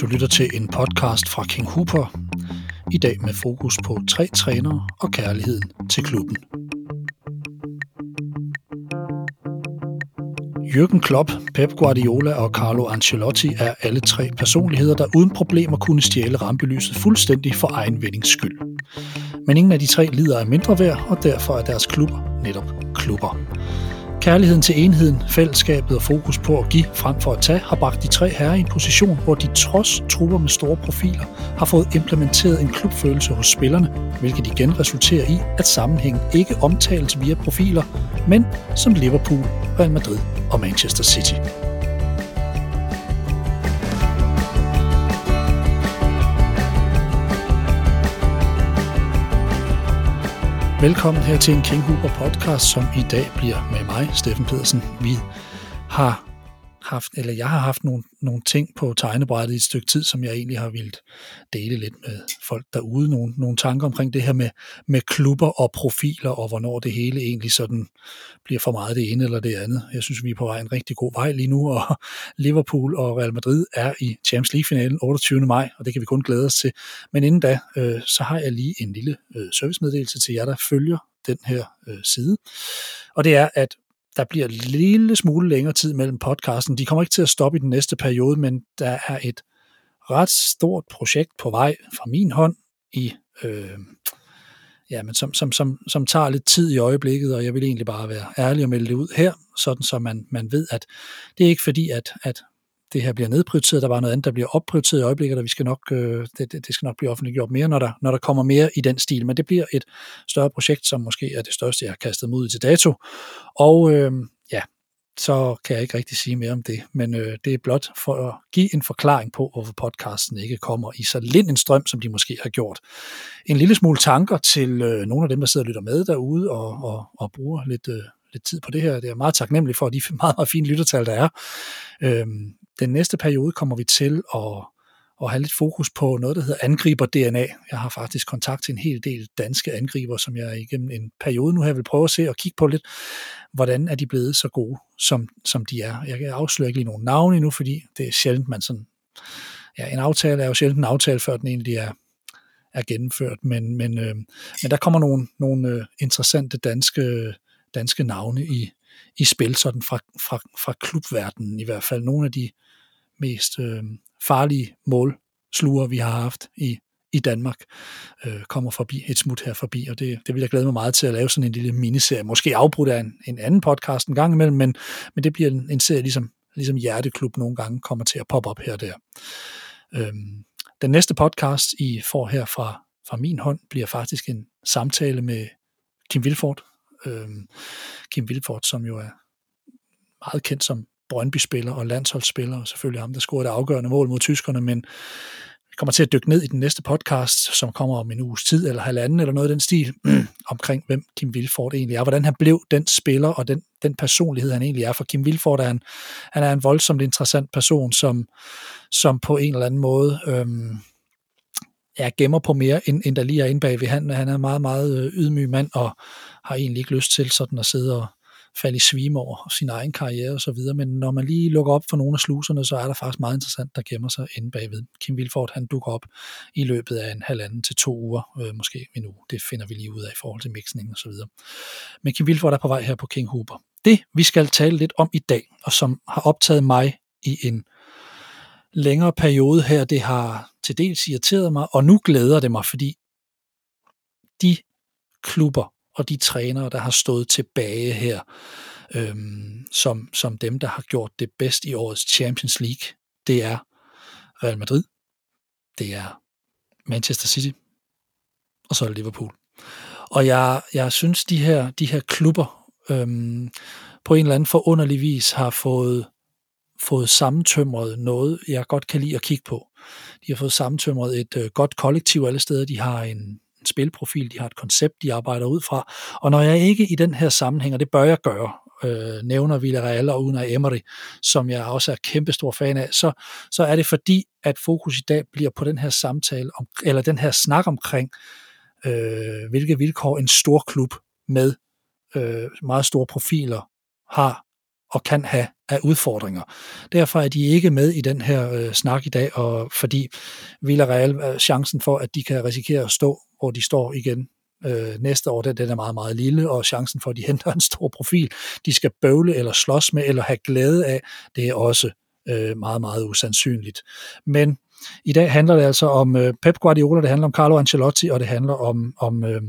Du lytter til en podcast fra King Hooper. I dag med fokus på tre trænere og kærligheden til klubben. Jürgen Klopp, Pep Guardiola og Carlo Ancelotti er alle tre personligheder, der uden problemer kunne stjæle rampelyset fuldstændig for egen vindings skyld. Men ingen af de tre lider af mindre værd, og derfor er deres klubber netop klubber. Kærligheden til enheden, fællesskabet og fokus på at give frem for at tage har bragt de tre herrer i en position, hvor de trods trupper med store profiler har fået implementeret en klubfølelse hos spillerne, hvilket igen resulterer i, at sammenhængen ikke omtales via profiler, men som Liverpool, Real Madrid og Manchester City. Velkommen her til en King Huber podcast, som i dag bliver med mig, Steffen Pedersen. Vi har haft, eller jeg har haft nogle, nogle ting på tegnebrættet i et stykke tid, som jeg egentlig har ville dele lidt med folk derude. Nogle, nogle tanker omkring det her med, med klubber og profiler, og hvornår det hele egentlig sådan bliver for meget det ene eller det andet. Jeg synes, vi er på vej en rigtig god vej lige nu, og Liverpool og Real Madrid er i Champions League-finalen 28. maj, og det kan vi kun glæde os til. Men inden da, øh, så har jeg lige en lille øh, servicemeddelelse til jer, der følger den her øh, side. Og det er, at der bliver en lille smule længere tid mellem podcasten. De kommer ikke til at stoppe i den næste periode, men der er et ret stort projekt på vej fra min hånd i øh, ja, men som, som, som, som tager lidt tid i øjeblikket, og jeg vil egentlig bare være ærlig og melde det ud her, sådan så man, man ved, at det er ikke fordi, at, at det her bliver nedprioriteret, der var noget andet, der bliver opprioriteret i øjeblikket, og vi skal nok, øh, det, det, det skal nok blive offentliggjort mere, når der, når der kommer mere i den stil, men det bliver et større projekt, som måske er det største, jeg har kastet mod til dato, og øh, ja, så kan jeg ikke rigtig sige mere om det, men øh, det er blot for at give en forklaring på, hvorfor podcasten ikke kommer i så lind en strøm, som de måske har gjort. En lille smule tanker til øh, nogle af dem, der sidder og lytter med derude og, og, og bruger lidt, øh, lidt tid på det her. Det er meget taknemmelig for de meget, meget fine lyttertal, der er. Øhm, den næste periode kommer vi til at, at have lidt fokus på noget, der hedder angriber-DNA. Jeg har faktisk kontakt til en hel del danske angriber, som jeg igennem en periode nu her vil prøve at se og kigge på lidt, hvordan er de blevet så gode, som, som de er. Jeg kan afsløre ikke lige nogen navne endnu, fordi det er sjældent, man sådan... Ja, en aftale er jo sjældent en aftale, før den egentlig er, er gennemført, men, men, øh, men der kommer nogle, nogle øh, interessante danske, danske navne i, i spil, sådan fra, fra, fra klubverdenen i hvert fald. Nogle af de mest øh, farlige målsluger, vi har haft i, i Danmark, øh, kommer forbi et smut her forbi, og det, det vil jeg glæde mig meget til at lave sådan en lille miniserie, måske afbrudt af en, en anden podcast en gang imellem, men, men det bliver en, en serie, ligesom, ligesom Hjerteklub nogle gange kommer til at poppe op her og der. Øhm, den næste podcast, I får her fra, fra min hånd, bliver faktisk en samtale med Kim Vilfort. Øhm, Kim Vilfort, som jo er meget kendt som Brøndby-spiller og landsholdsspiller, og selvfølgelig ham, der scorede det afgørende mål mod tyskerne, men vi kommer til at dykke ned i den næste podcast, som kommer om en uges tid, eller halvanden, eller noget af den stil, omkring hvem Kim Vilfort egentlig er, hvordan han blev den spiller, og den, den personlighed, han egentlig er. For Kim Vilfort er en, han er en voldsomt interessant person, som, som på en eller anden måde øhm, ja, gemmer på mere, end, end der lige er inde bagved. Han, han er en meget, meget øh, ydmyg mand, og har egentlig ikke lyst til sådan at sidde og, falde i svime over sin egen karriere osv., men når man lige lukker op for nogle af sluserne, så er der faktisk meget interessant, der gemmer sig inde bagved. Kim Vilfort, han dukker op i løbet af en halvanden til to uger, øh, måske en uge. Det finder vi lige ud af i forhold til mixningen og så videre. Men Kim Vilfort er på vej her på King Huber. Det, vi skal tale lidt om i dag, og som har optaget mig i en længere periode her, det har til dels irriteret mig, og nu glæder det mig, fordi de klubber, og de trænere, der har stået tilbage her, øhm, som, som dem, der har gjort det bedst i årets Champions League, det er Real Madrid, det er Manchester City, og så er det Liverpool. Og jeg, jeg synes, de her, de her klubber øhm, på en eller anden forunderlig vis har fået, fået sammentømret noget, jeg godt kan lide at kigge på. De har fået sammentømret et øh, godt kollektiv alle steder. De har en, en spilprofil, de har et koncept, de arbejder ud fra. Og når jeg ikke i den her sammenhæng, og det bør jeg gøre, øh, nævner Villarreal og Unai Emery, som jeg også er kæmpestor fan af, så, så er det fordi, at fokus i dag bliver på den her samtale, om, eller den her snak omkring, øh, hvilke vilkår en stor klub med øh, meget store profiler har og kan have af udfordringer. Derfor er de ikke med i den her øh, snak i dag, og fordi Villarreal er chancen for, at de kan risikere at stå, hvor de står igen øh, næste år, den, den er meget, meget lille, og chancen for, at de henter en stor profil, de skal bøvle eller slås med, eller have glæde af, det er også øh, meget, meget usandsynligt. Men i dag handler det altså om øh, Pep Guardiola, det handler om Carlo Ancelotti, og det handler om, om, øh,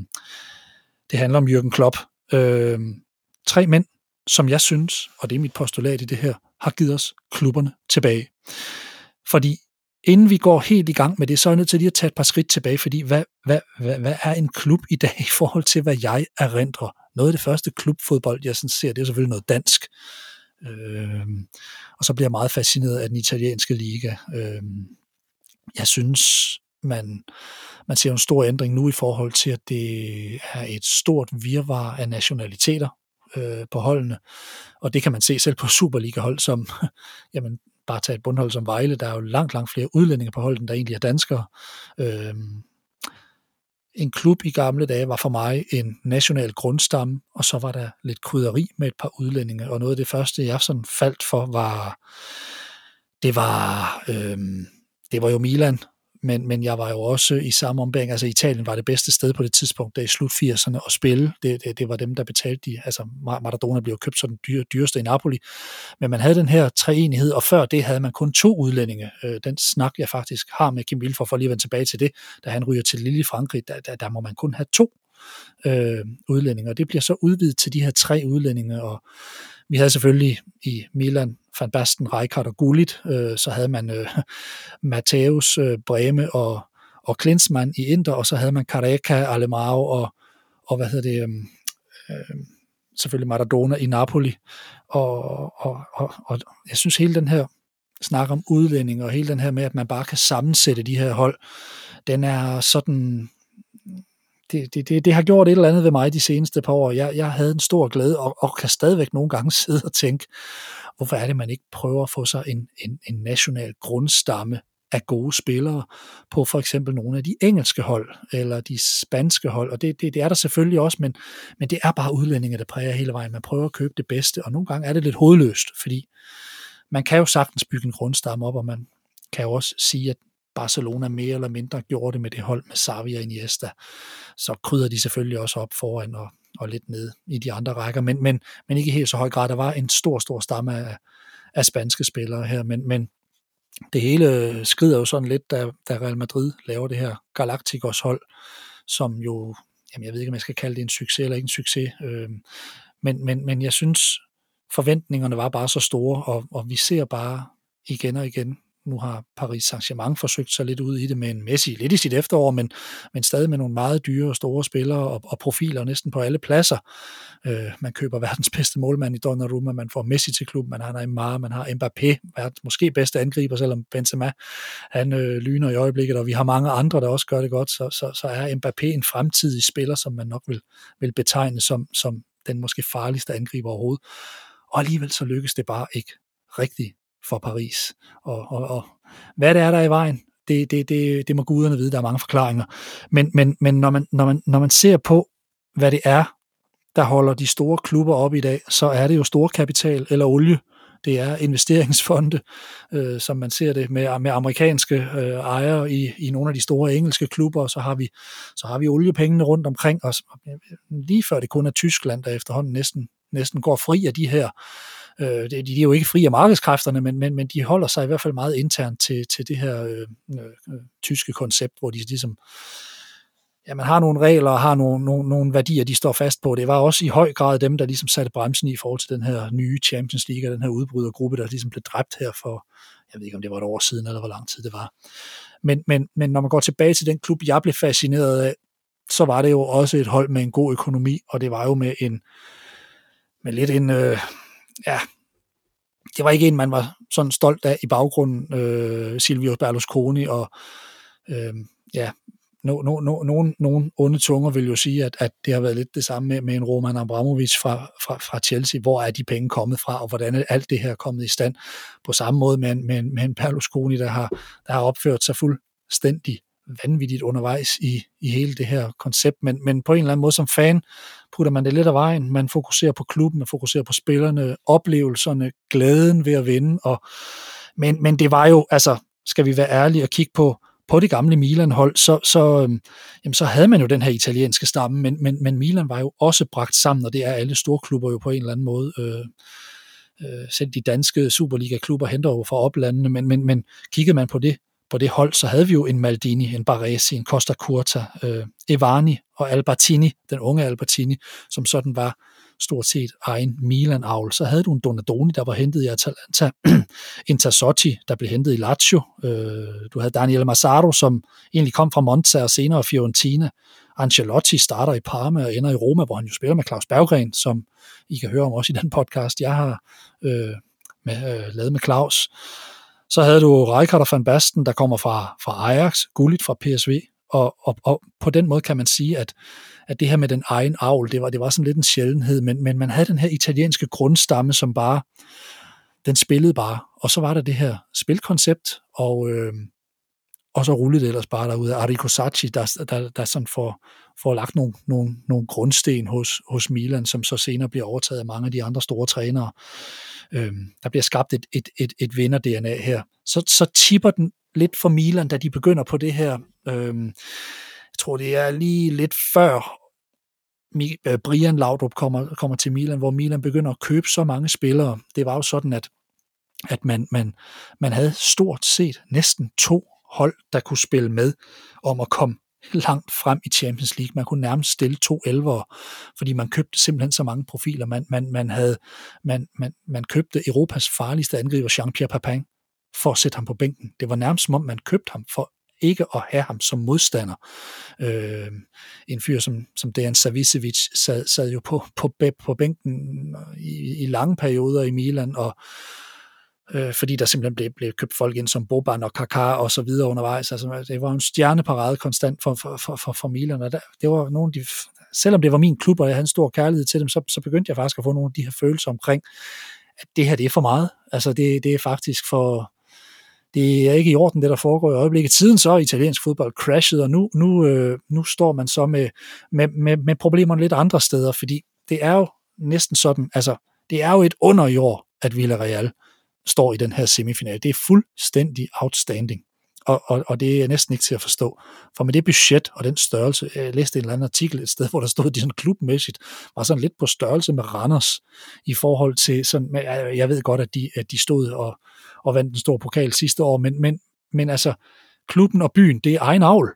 det handler om Jürgen Klopp. Øh, tre mænd, som jeg synes, og det er mit postulat i det her, har givet os klubberne tilbage. Fordi inden vi går helt i gang med det, så er jeg nødt til lige at tage et par skridt tilbage, fordi hvad, hvad, hvad, hvad er en klub i dag i forhold til, hvad jeg erindrer? Noget af det første klubfodbold, jeg sådan ser, det er selvfølgelig noget dansk. Øh, og så bliver jeg meget fascineret af den italienske liga. Øh, jeg synes, man, man ser en stor ændring nu i forhold til, at det er et stort virvar af nationaliteter øh, på holdene. Og det kan man se selv på Superliga-hold, som jamen, bare tage et bundhold som Vejle, der er jo langt, langt flere udlændinge på holdet, der egentlig er danskere. Øh, en klub i gamle dage var for mig en national grundstamme, og så var der lidt krydderi med et par udlændinge, og noget af det første, jeg sådan faldt for, var, det var, øh, det var jo Milan, men, men jeg var jo også i samme ombæring, altså Italien var det bedste sted på det tidspunkt, der i slut 80'erne at spille. Det, det, det var dem, der betalte de, altså Maradona blev købt som den dyre, dyreste i Napoli. Men man havde den her treenighed, og før det havde man kun to udlændinge. Øh, den snak, jeg faktisk har med Kim Vilfor, for lige at vende tilbage til det, da han ryger til Lille i Frankrig, der, der, der må man kun have to øh, udlændinge, og det bliver så udvidet til de her tre udlændinge, og vi havde selvfølgelig i Milan Van Basten, Rijkaard og Gullit, øh, så havde man øh, Matthäus, øh, Breme og, og Klinsmann i Inter, og så havde man Careca, Alemao og, og hvad hedder det, øh, selvfølgelig Maradona i Napoli. Og, og, og, og jeg synes hele den her snak om udlænding, og hele den her med, at man bare kan sammensætte de her hold, den er sådan det, det, det, det har gjort et eller andet ved mig de seneste par år. Jeg, jeg havde en stor glæde, og, og kan stadigvæk nogle gange sidde og tænke, hvorfor er det, man ikke prøver at få sig en, en, en national grundstamme af gode spillere på for eksempel nogle af de engelske hold, eller de spanske hold, og det, det, det er der selvfølgelig også, men, men det er bare udlændinge, der præger hele vejen. Man prøver at købe det bedste, og nogle gange er det lidt hovedløst, fordi man kan jo sagtens bygge en grundstamme op, og man kan jo også sige, at Barcelona mere eller mindre gjorde det med det hold med Xavi og Iniesta, så krydder de selvfølgelig også op foran og, og lidt ned i de andre rækker, men, men, men ikke helt så høj grad. Der var en stor, stor stamme af, af spanske spillere her, men, men det hele skrider jo sådan lidt, da, da Real Madrid laver det her Galacticos hold, som jo, jamen jeg ved ikke, om jeg skal kalde det en succes eller ikke en succes, øh, men, men, men jeg synes, forventningerne var bare så store, og, og vi ser bare igen og igen nu har Paris Saint-Germain forsøgt sig lidt ud i det med en Messi lidt i sit efterår, men, men stadig med nogle meget dyre og store spillere og, og profiler næsten på alle pladser. Øh, man køber verdens bedste målmand i Donnarumma, man får Messi til klubben, man har Neymar, man har Mbappé, verdens måske bedste angriber, selvom Benzema han øh, lyner i øjeblikket, og vi har mange andre, der også gør det godt, så, så, så er Mbappé en fremtidig spiller, som man nok vil, vil betegne som, som den måske farligste angriber overhovedet. Og alligevel så lykkes det bare ikke rigtig for Paris. Og, og, og hvad det er, der er i vejen, det, det, det, det må guderne vide, der er mange forklaringer. Men, men, men når, man, når, man, når man ser på, hvad det er, der holder de store klubber op i dag, så er det jo store kapital eller olie. Det er investeringsfonde, øh, som man ser det med, med amerikanske øh, ejere i, i nogle af de store engelske klubber, og så har vi, så har vi oliepengene rundt omkring os. Lige før det kun er Tyskland, der efterhånden næsten, næsten går fri af de her Øh, de, de er jo ikke fri af markedskræfterne, men, men, men de holder sig i hvert fald meget internt til, til det her øh, øh, tyske koncept, hvor de ligesom ja, man har nogle regler og har nogle, nogle, nogle værdier, de står fast på. Det var også i høj grad dem, der ligesom satte bremsen i forhold til den her nye Champions League, den her udbrydergruppe, der ligesom blev dræbt her for, jeg ved ikke om det var et år siden, eller hvor lang tid det var. Men, men, men når man går tilbage til den klub, jeg blev fascineret af, så var det jo også et hold med en god økonomi, og det var jo med en med lidt en, øh, ja, det var ikke en, man var sådan stolt af i baggrunden, øh, Silvio Berlusconi, og øh, ja, no, no, no, nogen, nogen onde tunger vil jo sige, at, at det har været lidt det samme med, med en Roman Abramovic fra, fra, fra Chelsea. Hvor er de penge kommet fra, og hvordan er alt det her kommet i stand? På samme måde med en, med en, med en Berlusconi, der har, der har opført sig fuldstændig vanvittigt undervejs i, i hele det her koncept, men, men på en eller anden måde som fan putter man det lidt af vejen. Man fokuserer på klubben, man fokuserer på spillerne, oplevelserne, glæden ved at vinde, og, men, men det var jo, altså, skal vi være ærlige og kigge på, på det gamle Milan-hold, så, så, øhm, jamen, så havde man jo den her italienske stamme, men, men, men Milan var jo også bragt sammen, og det er alle store klubber jo på en eller anden måde. Øh, øh, selv de danske Superliga-klubber henter over fra oplandene, men, men, men kiggede man på det, på det hold, så havde vi jo en Maldini, en Baresi, en Costa Curta, øh, Evani og Albertini, den unge Albertini, som sådan var stort set egen Milan-avl. Så havde du en Donadoni, der var hentet i Atalanta, en Tassotti, der blev hentet i Lazio. Øh, du havde Daniel Massaro, som egentlig kom fra Monza og senere Fiorentina. Ancelotti starter i Parma og ender i Roma, hvor han jo spiller med Claus Berggren, som I kan høre om også i den podcast, jeg har øh, med, øh, lavet med Claus. Så havde du Rijkaard og Van Basten, der kommer fra, fra Ajax, Gullit fra PSV, og, og, og på den måde kan man sige, at, at det her med den egen avl, det var, det var sådan lidt en sjældenhed, men, men man havde den her italienske grundstamme, som bare, den spillede bare, og så var der det her spilkoncept, og, øh, og så rullede det ellers bare derude. Arrigo Sacchi, der, der, der sådan får, får lagt nogle, nogle, nogle grundsten hos, hos Milan, som så senere bliver overtaget af mange af de andre store trænere. Øhm, der bliver skabt et, et, et, et vinder-DNA her. Så, så tipper den lidt for Milan, da de begynder på det her. Øhm, jeg tror, det er lige lidt før øh, Brian Laudrup kommer, kommer til Milan, hvor Milan begynder at købe så mange spillere. Det var jo sådan, at, at man, man, man havde stort set næsten to hold, der kunne spille med om at komme langt frem i Champions League. Man kunne nærmest stille to elvere, fordi man købte simpelthen så mange profiler. Man, man, man, havde, man, man, man købte Europas farligste angriber, Jean-Pierre Papin, for at sætte ham på bænken. Det var nærmest som om, man købte ham for ikke at have ham som modstander. Øh, en fyr som, som Dejan Savicevic sad, sad jo på, på, på bænken i, i lange perioder i Milan, og, øh, fordi der simpelthen blev, blev købt folk ind som Boban og Kaká og så videre undervejs. Altså, det var en stjerneparade konstant for, for, for, for, for Milan, og der, det var nogle af de, selvom det var min klub, og jeg havde en stor kærlighed til dem, så, så begyndte jeg faktisk at få nogle af de her følelser omkring, at det her, det er for meget. Altså, det, det er faktisk for, det er ikke i orden, det der foregår i øjeblikket. Tiden så er italiensk fodbold crashet, og nu, nu, øh, nu står man så med, med, med, med problemerne lidt andre steder, fordi det er jo næsten sådan, altså, det er jo et under i år, at Villarreal står i den her semifinal. Det er fuldstændig outstanding. Og, og, og det er næsten ikke til at forstå. For med det budget og den størrelse, øh, jeg læste en eller anden artikel et sted, hvor der stod, at de sådan klubmæssigt var sådan lidt på størrelse med Randers i forhold til sådan, jeg ved godt, at de, at de stod og, og vandt en stor pokal sidste år, men, men, men altså, klubben og byen, det er egen avl.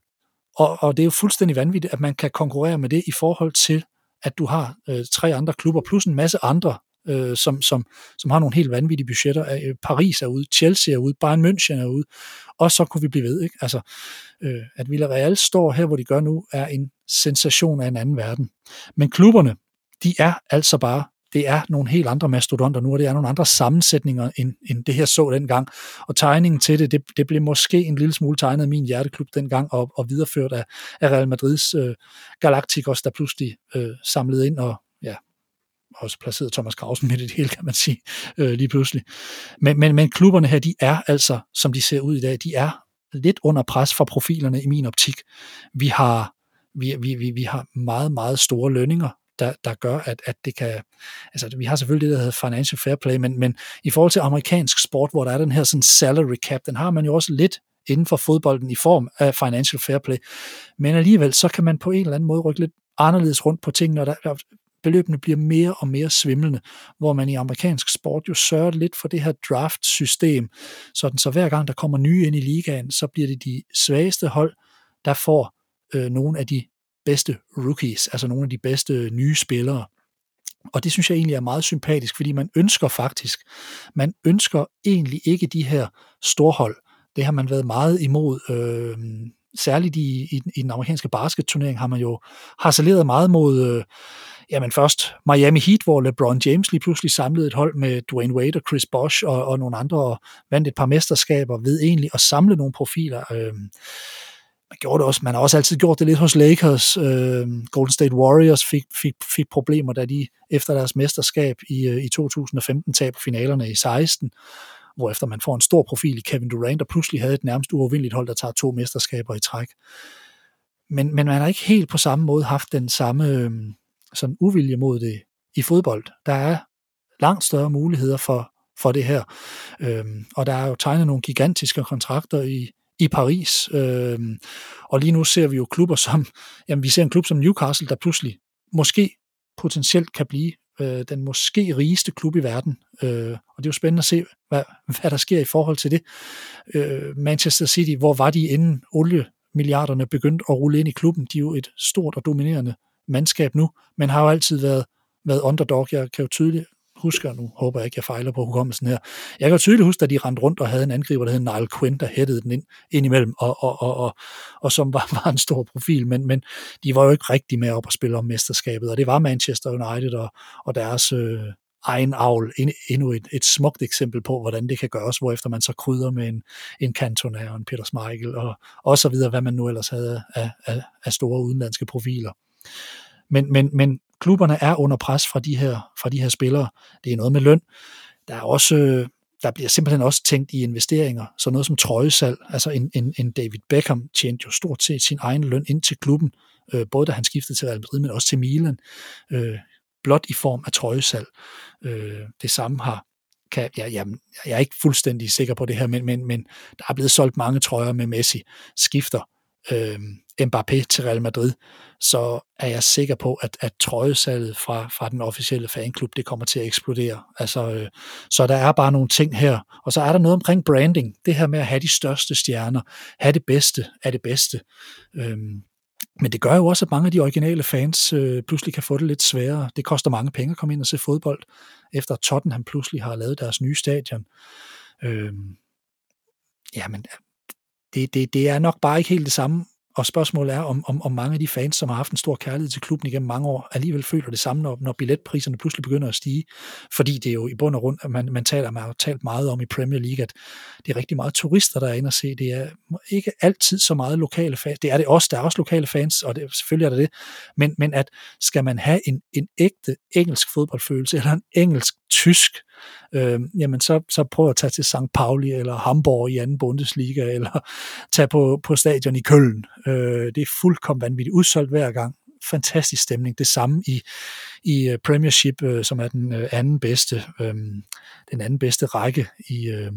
Og, og det er jo fuldstændig vanvittigt, at man kan konkurrere med det i forhold til, at du har øh, tre andre klubber, plus en masse andre øh, som, som, som har nogle helt vanvittige budgetter. Øh, Paris er ude, Chelsea er ude, Bayern München er ude, og så kunne vi blive ved. Ikke? Altså, øh, at Villarreal står her, hvor de gør nu, er en sensation af en anden verden. Men klubberne, de er altså bare det er nogle helt andre mastodonter nu, og det er nogle andre sammensætninger, end, end det her så dengang. Og tegningen til det, det, det blev måske en lille smule tegnet af min hjerteklub dengang, og, og videreført af, af Real Madrids øh, Galacticos, der pludselig øh, samlede ind og også placeret Thomas Krausen midt i det hele, kan man sige, øh, lige pludselig. Men, men, men klubberne her, de er altså, som de ser ud i dag, de er lidt under pres fra profilerne i min optik. Vi har, vi, vi, vi, vi har meget, meget store lønninger, der, der gør, at, at det kan... Altså, vi har selvfølgelig det, der hedder financial fair play, men, men i forhold til amerikansk sport, hvor der er den her sådan salary cap, den har man jo også lidt inden for fodbolden i form af financial fair play. Men alligevel, så kan man på en eller anden måde rykke lidt anderledes rundt på tingene, og der, beløbene bliver mere og mere svimlende, hvor man i amerikansk sport jo sørger lidt for det her draft-system, sådan så hver gang der kommer nye ind i ligaen, så bliver det de svageste hold, der får øh, nogle af de bedste rookies, altså nogle af de bedste øh, nye spillere. Og det synes jeg egentlig er meget sympatisk, fordi man ønsker faktisk, man ønsker egentlig ikke de her storhold. Det har man været meget imod. Øh, særligt i, i, i den amerikanske basketturnering har man jo harceleret meget mod, øh, jamen først Miami Heat, hvor LeBron James lige pludselig samlede et hold med Dwayne Wade og Chris Bosh og, og nogle andre, og vandt et par mesterskaber ved egentlig at samle nogle profiler. Øh, man gjorde det også, man har også altid gjort det lidt hos Lakers. Øh, Golden State Warriors fik, fik, fik problemer, da de efter deres mesterskab i, øh, i 2015 taber finalerne i 16 hvorefter man får en stor profil i Kevin Durant, der pludselig havde et nærmest uovervindeligt hold, der tager to mesterskaber i træk. Men, men man har ikke helt på samme måde haft den samme øh, sådan uvilje mod det i fodbold. Der er langt større muligheder for, for det her. Øhm, og der er jo tegnet nogle gigantiske kontrakter i, i Paris. Øhm, og lige nu ser vi jo klubber som, jamen vi ser en klub som Newcastle, der pludselig måske potentielt kan blive øh, den måske rigeste klub i verden. Øh, og det er jo spændende at se, hvad, hvad der sker i forhold til det. Øh, Manchester City, hvor var de inden oliemilliarderne begyndte at rulle ind i klubben? De er jo et stort og dominerende mandskab nu, men har jo altid været, været underdog. Jeg kan jo tydeligt husker, nu håber jeg ikke, jeg fejler på hukommelsen her, jeg kan tydeligt huske, at de rendte rundt og havde en angriber, der hed Niall Quinn, der hættede den ind, ind imellem, og, og, og, og, og som var, var en stor profil, men, men de var jo ikke rigtig med op at spille om mesterskabet, og det var Manchester United og, og deres øh, egen avl, endnu et, et smukt eksempel på, hvordan det kan gøres, hvorefter man så krydder med en, en Cantona og en Peter Schmeichel, og, og så videre, hvad man nu ellers havde af, af, af store udenlandske profiler. Men, men, men klubberne er under pres fra de her, fra de her spillere. Det er noget med løn. Der er også øh, der bliver simpelthen også tænkt i investeringer, så noget som trøjesal, altså en, en, en David Beckham tjente jo stort set sin egen løn ind til klubben, øh, både da han skiftede til Real Madrid, men også til Milan, øh, blot i form af trøjesal. Øh, det samme har kan, ja, jamen, jeg er ikke fuldstændig sikker på det her, men, men, men der er blevet solgt mange trøjer med Messi, skifter øh, Mbappé til Real Madrid, så er jeg sikker på, at, at trøjesalget fra, fra den officielle fanklub, det kommer til at eksplodere. Altså, øh, så der er bare nogle ting her. Og så er der noget omkring branding. Det her med at have de største stjerner, have det bedste af det bedste. Øh, men det gør jo også, at mange af de originale fans øh, pludselig kan få det lidt sværere. Det koster mange penge at komme ind og se fodbold, efter Tottenham pludselig har lavet deres nye stadion. Øhm, jamen, det, det, det er nok bare ikke helt det samme og spørgsmålet er, om, om, om mange af de fans, som har haft en stor kærlighed til klubben igennem mange år, alligevel føler det samme, når, når billetpriserne pludselig begynder at stige. Fordi det er jo i bund og grund, at man, man, taler, man har talt meget om i Premier League, at det er rigtig meget turister, der er inde og se. Det er ikke altid så meget lokale fans. Det er det også. Der er også lokale fans, og det, selvfølgelig er det det. Men, men at skal man have en, en ægte engelsk fodboldfølelse, eller en engelsk-tysk øh, øh, jamen så, så prøv at tage til St. Pauli eller Hamburg i anden Bundesliga, eller tage på, på stadion i Køln. Øh, det er fuldkommen vanvittigt udsolgt hver gang. Fantastisk stemning. Det samme i, i øh, Premiership, øh, som er den øh, anden bedste, øh, den anden bedste række i, øh,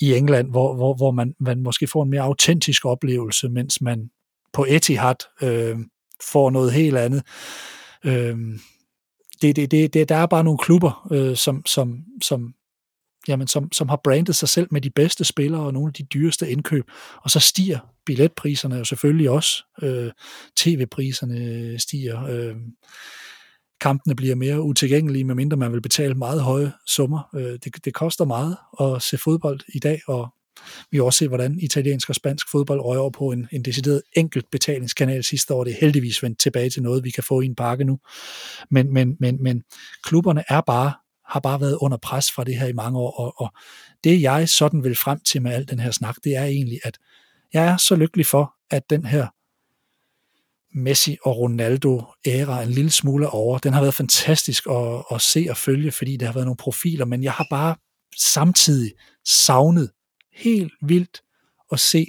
i England, hvor, hvor, hvor man, man måske får en mere autentisk oplevelse, mens man på Etihad øh, får noget helt andet. Øh, det, det, det, det, der er bare nogle klubber, øh, som, som, som, jamen, som, som har brandet sig selv med de bedste spillere og nogle af de dyreste indkøb, og så stiger billetpriserne jo selvfølgelig også. Øh, TV-priserne stiger. Øh, kampene bliver mere utilgængelige, medmindre man vil betale meget høje summer. Øh, det, det koster meget at se fodbold i dag, og vi har også set, hvordan italiensk og spansk fodbold røg over på en, en decideret enkelt betalingskanal sidste år. Det er heldigvis vendt tilbage til noget, vi kan få i en pakke nu. Men, men, men, men klubberne er bare har bare været under pres fra det her i mange år, og, og det jeg sådan vil frem til med al den her snak, det er egentlig, at jeg er så lykkelig for, at den her Messi og Ronaldo-æra en lille smule over. Den har været fantastisk at, at se og følge, fordi der har været nogle profiler, men jeg har bare samtidig savnet helt vildt at se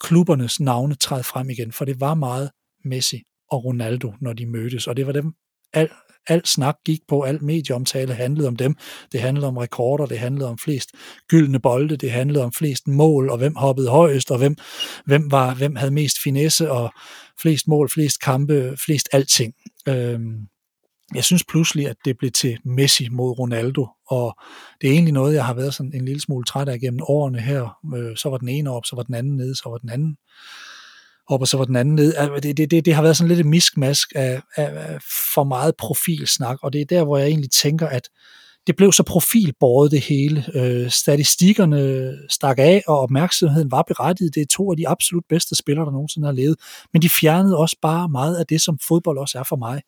klubbernes navne træde frem igen, for det var meget Messi og Ronaldo, når de mødtes, og det var dem, al, al snak gik på, al medieomtale handlede om dem. Det handlede om rekorder, det handlede om flest gyldne bolde, det handlede om flest mål, og hvem hoppede højest, og hvem, hvem, var, hvem havde mest finesse, og flest mål, flest kampe, flest alting. Øhm, jeg synes pludselig, at det blev til Messi mod Ronaldo, og det er egentlig noget, jeg har været sådan en lille smule træt af gennem årene her. Øh, så var den ene op, så var den anden nede, så var den anden op, og så var den anden nede. Altså, det, det, det, det har været sådan lidt et miskmask af, af for meget profilsnak, og det er der, hvor jeg egentlig tænker, at det blev så profilbåret det hele. Øh, statistikkerne stak af, og opmærksomheden var berettiget. Det er to af de absolut bedste spillere, der nogensinde har levet. Men de fjernede også bare meget af det, som fodbold også er for mig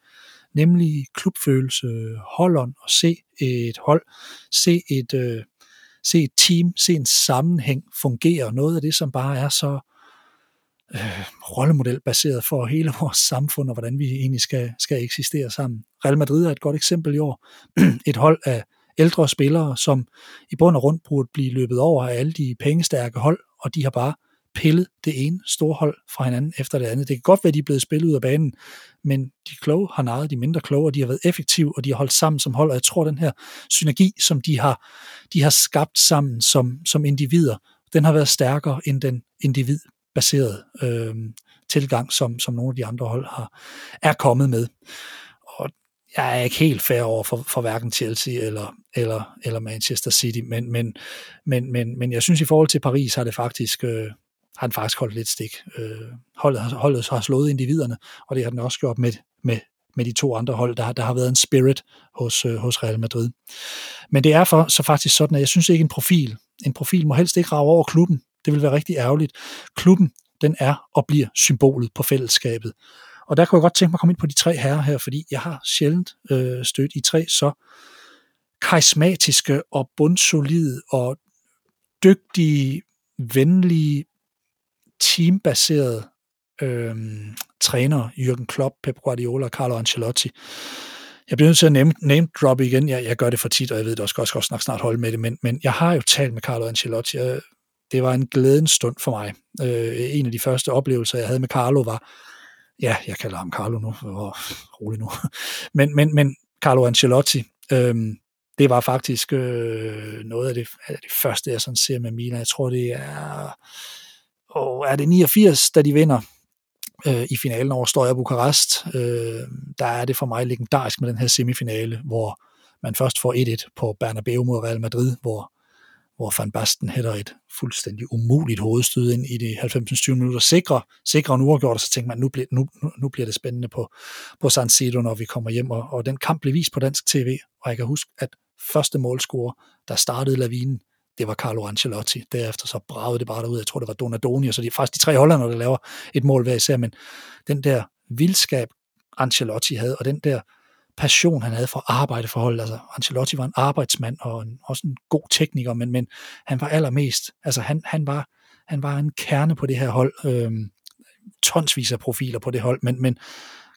nemlig klubfølelse, holdånd og se et hold, se et, øh, se et team, se en sammenhæng fungere. Noget af det, som bare er så øh, rollemodelbaseret for hele vores samfund, og hvordan vi egentlig skal, skal eksistere sammen. Real Madrid er et godt eksempel i år. et hold af, ældre spillere, som i bund og grund burde blive løbet over af alle de pengestærke hold, og de har bare pillet det ene store hold fra hinanden efter det andet. Det kan godt være, at de er blevet spillet ud af banen, men de kloge har naret de mindre kloge, og de har været effektive, og de har holdt sammen som hold, og jeg tror, den her synergi, som de har, de har skabt sammen som, som individer, den har været stærkere end den individbaserede øh, tilgang, som, som nogle af de andre hold har, er kommet med. Og jeg er ikke helt fair over for, for hverken Chelsea eller, eller, eller Manchester City, men, men, men, men, men jeg synes i forhold til Paris har det faktisk, øh, har den faktisk holdt lidt stik. Øh, holdet, har, holdet har slået individerne, og det har den også gjort med, med, med de to andre hold. Der, der har været en spirit hos, øh, hos Real Madrid. Men det er for, så faktisk sådan, at jeg synes ikke en profil. En profil må helst ikke rave over klubben. Det vil være rigtig ærgerligt. Klubben, den er og bliver symbolet på fællesskabet. Og der kunne jeg godt tænke mig at komme ind på de tre herrer her, fordi jeg har sjældent øh, stødt i tre så karismatiske og bundsolide og dygtige, venlige, teambaserede øh, trænere, Jürgen Klopp, Pep Guardiola og Carlo Ancelotti. Jeg bliver nødt til at name, name drop igen. Jeg, jeg gør det for tit, og jeg ved det også godt, skal snart, snart holde med det, men, men jeg har jo talt med Carlo Ancelotti. Jeg, det var en glædens stund for mig. Øh, en af de første oplevelser, jeg havde med Carlo var, ja, jeg kalder ham Carlo nu, oh, rolig nu, men, men, men Carlo Ancelotti, øh, det var faktisk øh, noget af det, af det første, jeg sådan ser med Milan. Jeg tror, det er og er det 89, da de vinder øh, i finalen over Støjer Bukarest, øh, der er det for mig legendarisk med den her semifinale, hvor man først får 1-1 på Bernabeu mod Real Madrid, hvor, hvor Van Basten hætter et fuldstændig umuligt hovedstød ind i de 90-20 minutter. Sikre, sikre en uafgjort, og så tænker man, nu bliver, nu, nu bliver det spændende på, på San Siro, når vi kommer hjem. Og, og den kamp blev vist på dansk tv, og jeg kan huske, at første målscorer, der startede lavinen, det var Carlo Ancelotti. Derefter så bragede det bare derud. Jeg tror, det var Donadoni, og så det er faktisk de tre hollandere, der laver et mål hver især, men den der vildskab, Ancelotti havde, og den der passion, han havde for arbejde for holdet. Altså, Ancelotti var en arbejdsmand og en, også en god tekniker, men, men han var allermest, altså han, han, var, han var en kerne på det her hold, øhm, tonsvis af profiler på det hold, men, men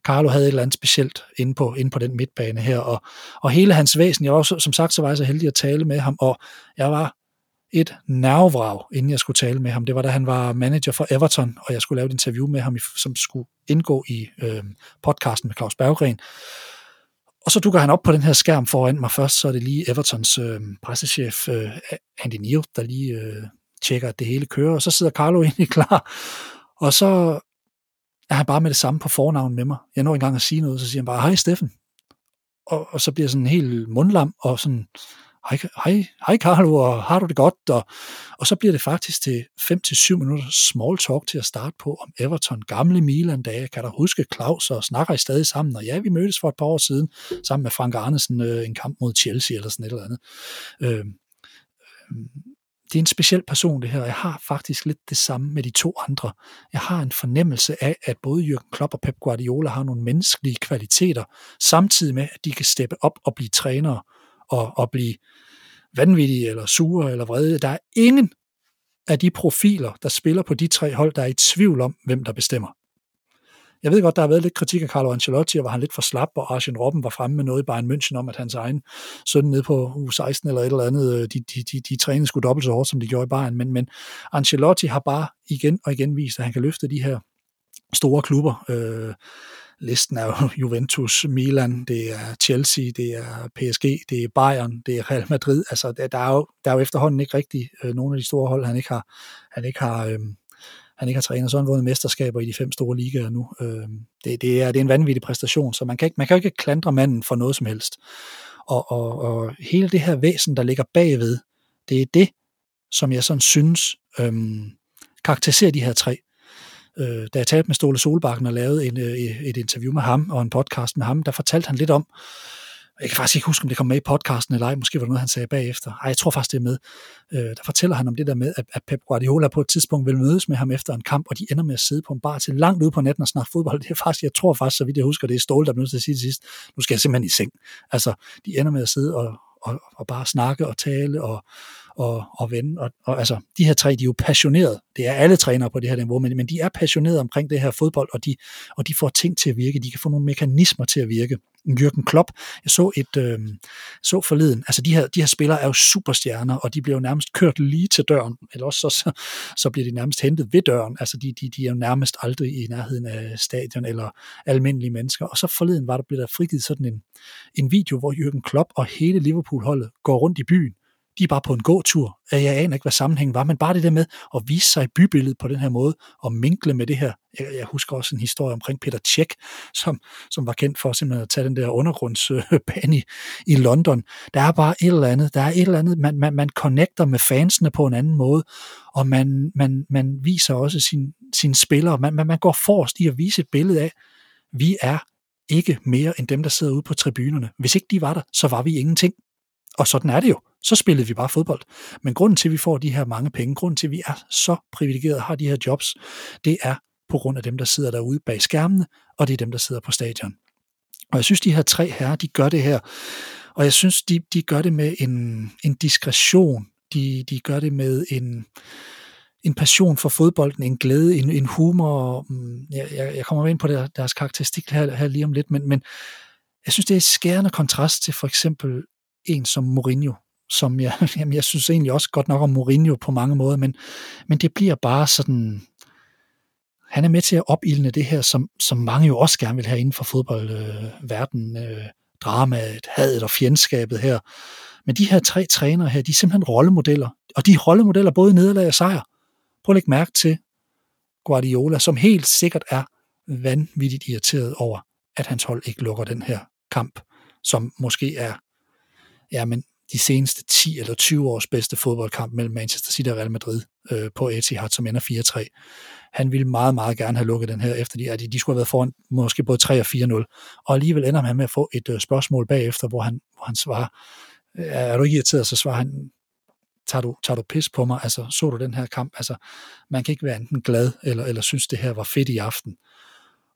Carlo havde et eller andet specielt inde på, inde på den midtbane her, og, og hele hans væsen, jeg var også, som sagt, så var jeg så heldig at tale med ham, og jeg var et nervevrag, inden jeg skulle tale med ham. Det var, da han var manager for Everton, og jeg skulle lave et interview med ham, som skulle indgå i øh, podcasten med Claus Berggren. Og så dukker han op på den her skærm foran mig først, så er det lige Evertons øh, pressechef øh, Andy Neal, der lige øh, tjekker, at det hele kører, og så sidder Carlo egentlig klar. Og så er han bare med det samme på fornavn med mig. Jeg når engang at sige noget, så siger han bare, hej Steffen. Og, og så bliver sådan helt mundlam, og sådan, hej, hej, hej Carlo, og har du det godt? Og, og så bliver det faktisk til 5-7 minutter small talk til at starte på om Everton, gamle Milan-dage, kan du huske Claus, og snakker I stadig sammen? Og ja, vi mødtes for et par år siden, sammen med Frank Arnesen, øh, en kamp mod Chelsea eller sådan et eller andet. Øh, det er en speciel person det her, og jeg har faktisk lidt det samme med de to andre. Jeg har en fornemmelse af, at både Jürgen Klopp og Pep Guardiola har nogle menneskelige kvaliteter, samtidig med, at de kan steppe op og blive trænere og, og blive vanvittige eller sure eller vrede. Der er ingen af de profiler, der spiller på de tre hold, der er i tvivl om, hvem der bestemmer. Jeg ved godt, der har været lidt kritik af Carlo Ancelotti, og var han lidt for slap, og Arjen Robben var fremme med noget i Bayern München om, at hans egen søn nede på U16 eller et eller andet, øh, de, de, de, de trænede skulle dobbelt så hårdt, som de gjorde i Bayern, men, men Ancelotti har bare igen og igen vist, at han kan løfte de her store klubber. Øh, listen er jo Juventus, Milan, det er Chelsea, det er PSG, det er Bayern, det er Real Madrid. Altså, der er jo, der er jo efterhånden ikke rigtig øh, nogle af de store hold, han ikke har, han ikke har, øh, han ikke har trænet, så han vundet mesterskaber i de fem store ligaer nu. Øh, det, det, er, det er en vanvittig præstation, så man kan, ikke, man kan jo ikke klandre manden for noget som helst. Og, og, og hele det her væsen, der ligger bagved, det er det, som jeg sådan synes øh, karakteriserer de her tre. Øh, da jeg talte med Ståle Solbakken og lavede en, øh, et interview med ham og en podcast med ham, der fortalte han lidt om, jeg kan faktisk ikke huske, om det kom med i podcasten eller ej, måske var det noget, han sagde bagefter. Ej, jeg tror faktisk, det er med. Øh, der fortæller han om det der med, at, at Pep Guardiola på et tidspunkt vil mødes med ham efter en kamp, og de ender med at sidde på en bar til langt ude på natten og snakke fodbold. Det er faktisk, jeg tror faktisk, så vidt jeg husker, det er Ståle, der bliver nødt til at sige det sidst, nu skal jeg simpelthen i seng. Altså, de ender med at sidde og, og, og bare snakke og tale og, og, og ven. Og, og altså, de her tre, de er jo passionerede. Det er alle trænere på det her niveau, men, men de er passionerede omkring det her fodbold, og de, og de får ting til at virke. De kan få nogle mekanismer til at virke. Jürgen Klopp, jeg så et øh, så forleden, altså de her, de her spillere er jo superstjerner, og de bliver jo nærmest kørt lige til døren, eller også så, så, bliver de nærmest hentet ved døren, altså de, de, de er jo nærmest aldrig i nærheden af stadion eller almindelige mennesker, og så forleden var der blevet der frigivet sådan en, en video, hvor Jürgen Klopp og hele Liverpool-holdet går rundt i byen, de er bare på en gåtur. Jeg aner ikke, hvad sammenhængen var, men bare det der med at vise sig i bybilledet på den her måde, og minkle med det her. Jeg, jeg husker også en historie omkring Peter Tjek, som, som var kendt for simpelthen at tage den der undergrundsbane i, i London. Der er bare et eller andet, der er et eller andet, man, man, man connecter med fansene på en anden måde, og man, man, man viser også sin, sine spillere, man, man, man går forrest i at vise et billede af, vi er ikke mere end dem, der sidder ude på tribunerne. Hvis ikke de var der, så var vi ingenting. Og sådan er det jo. Så spillede vi bare fodbold. Men grunden til, at vi får de her mange penge, grunden til, at vi er så privilegerede og har de her jobs, det er på grund af dem, der sidder derude bag skærmene, og det er dem, der sidder på stadion. Og jeg synes, de her tre herrer, de gør det her, og jeg synes, de, de gør det med en, en diskretion, de, de gør det med en, en passion for fodbolden, en glæde, en, en humor. Mm, jeg, jeg, jeg kommer ind på deres, deres karakteristik her, her lige om lidt, men, men jeg synes, det er skærende kontrast til for eksempel en som Mourinho, som jeg, jamen jeg synes egentlig også godt nok om Mourinho på mange måder, men, men det bliver bare sådan, han er med til at opildne det her, som, som mange jo også gerne vil have inden for fodboldverdenen, øh, øh, dramaet, hadet og fjendskabet her. Men de her tre trænere her, de er simpelthen rollemodeller, og de er rollemodeller både i nederlag og sejr. Prøv at lægge mærke til Guardiola, som helt sikkert er vanvittigt irriteret over, at hans hold ikke lukker den her kamp, som måske er ja, men de seneste 10 eller 20 års bedste fodboldkamp mellem Manchester City og Real Madrid øh, på Etihad, som ender 4-3. Han ville meget, meget gerne have lukket den her, efter de, at de, de skulle have været foran måske både 3 og 4-0. Og alligevel ender han med at få et øh, spørgsmål bagefter, hvor han, hvor han svarer, er du ikke irriteret, så svarer han, tager du, tager du pis på mig? Altså, så du den her kamp? Altså, man kan ikke være enten glad, eller, eller synes, det her var fedt i aften.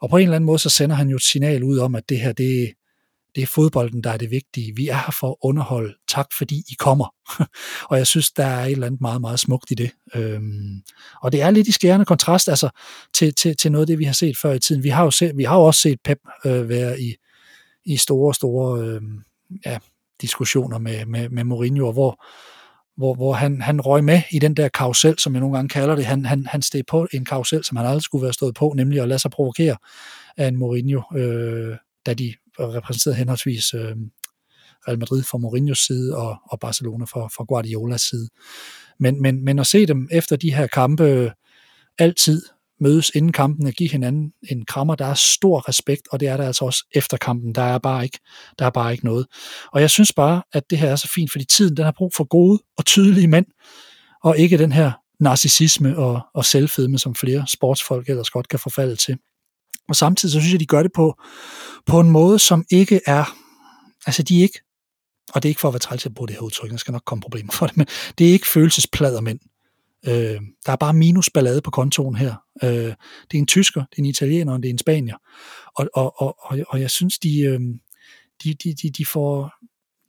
Og på en eller anden måde, så sender han jo et signal ud om, at det her, det, det er fodbolden, der er det vigtige. Vi er her for at underholde. Tak fordi I kommer. og jeg synes, der er et eller andet meget, meget smukt i det. Øhm, og det er lidt i skærende kontrast altså, til, til, til noget af det, vi har set før i tiden. Vi har jo, set, vi har jo også set Pep øh, være i, i store, store øh, ja, diskussioner med, med, med Mourinho, hvor, hvor, hvor han, han røg med i den der karusel, som jeg nogle gange kalder det. Han, han, han steg på en karusel, som han aldrig skulle være stået på, nemlig at lade sig provokere af en Mourinho, øh, da de repræsenteret henholdsvis øh, Real Madrid fra Mourinhos side og, og Barcelona fra, fra Guardiolas side. Men, men, men at se dem efter de her kampe altid mødes inden kampen og give hinanden en krammer, der er stor respekt, og det er der altså også efter kampen. Der er bare ikke, der er bare ikke noget. Og jeg synes bare, at det her er så fint, fordi tiden den har brug for gode og tydelige mænd, og ikke den her narcissisme og, og selvfedme, som flere sportsfolk ellers godt kan forfalde til. Og samtidig så synes jeg, de gør det på, på en måde, som ikke er, altså de er ikke, og det er ikke for at være træls at bruge det her udtryk, der skal nok komme problemer for det, men det er ikke følelsesplader mænd. Øh, der er bare minusballade på kontoen her. Øh, det er en tysker, det er en italiener, og det er en spanier. Og, og, og, og, og jeg synes, de, øh, de, de, de, de, får,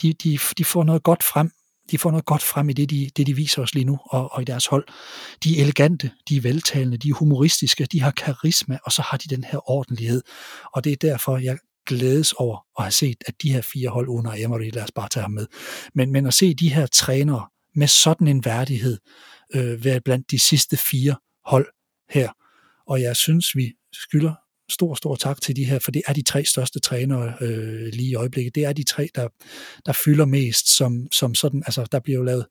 de, de, de får noget godt frem de får noget godt frem i det, de, det, de viser os lige nu, og, og i deres hold. De er elegante, de er veltalende, de er humoristiske, de har karisma, og så har de den her ordentlighed. Og det er derfor, jeg glædes over at have set, at de her fire hold under Emery, lad os bare tage ham med, men, men at se de her trænere med sådan en værdighed øh, være blandt de sidste fire hold her. Og jeg synes, vi skylder stor, stor tak til de her, for det er de tre største trænere øh, lige i øjeblikket. Det er de tre, der, der fylder mest, som, som sådan, altså der bliver jo lavet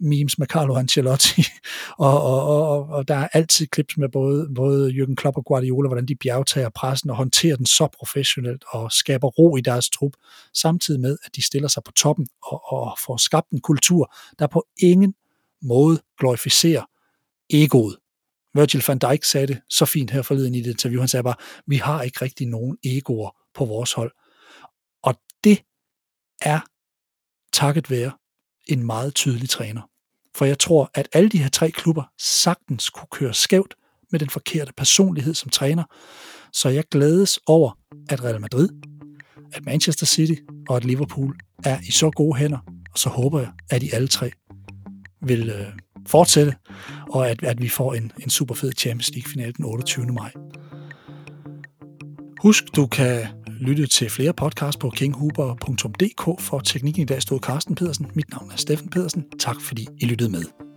memes med Carlo Ancelotti, og, og, og, og der er altid klips med både, både Jürgen Klopp og Guardiola, hvordan de bjergtager pressen og håndterer den så professionelt og skaber ro i deres trup, samtidig med, at de stiller sig på toppen og, og får skabt en kultur, der på ingen måde glorificerer egoet Virgil van Dijk sagde det så fint her forleden i det interview. Han sagde bare, vi har ikke rigtig nogen egoer på vores hold. Og det er takket være en meget tydelig træner. For jeg tror, at alle de her tre klubber sagtens kunne køre skævt med den forkerte personlighed som træner. Så jeg glædes over, at Real Madrid, at Manchester City og at Liverpool er i så gode hænder, og så håber jeg, at de alle tre vil øh, fortsætte, og at, at vi får en, en super fed Champions League-finale den 28. maj. Husk, du kan lytte til flere podcasts på kinghuber.dk. For teknikken i dag stod Carsten Pedersen. Mit navn er Steffen Pedersen. Tak fordi I lyttede med.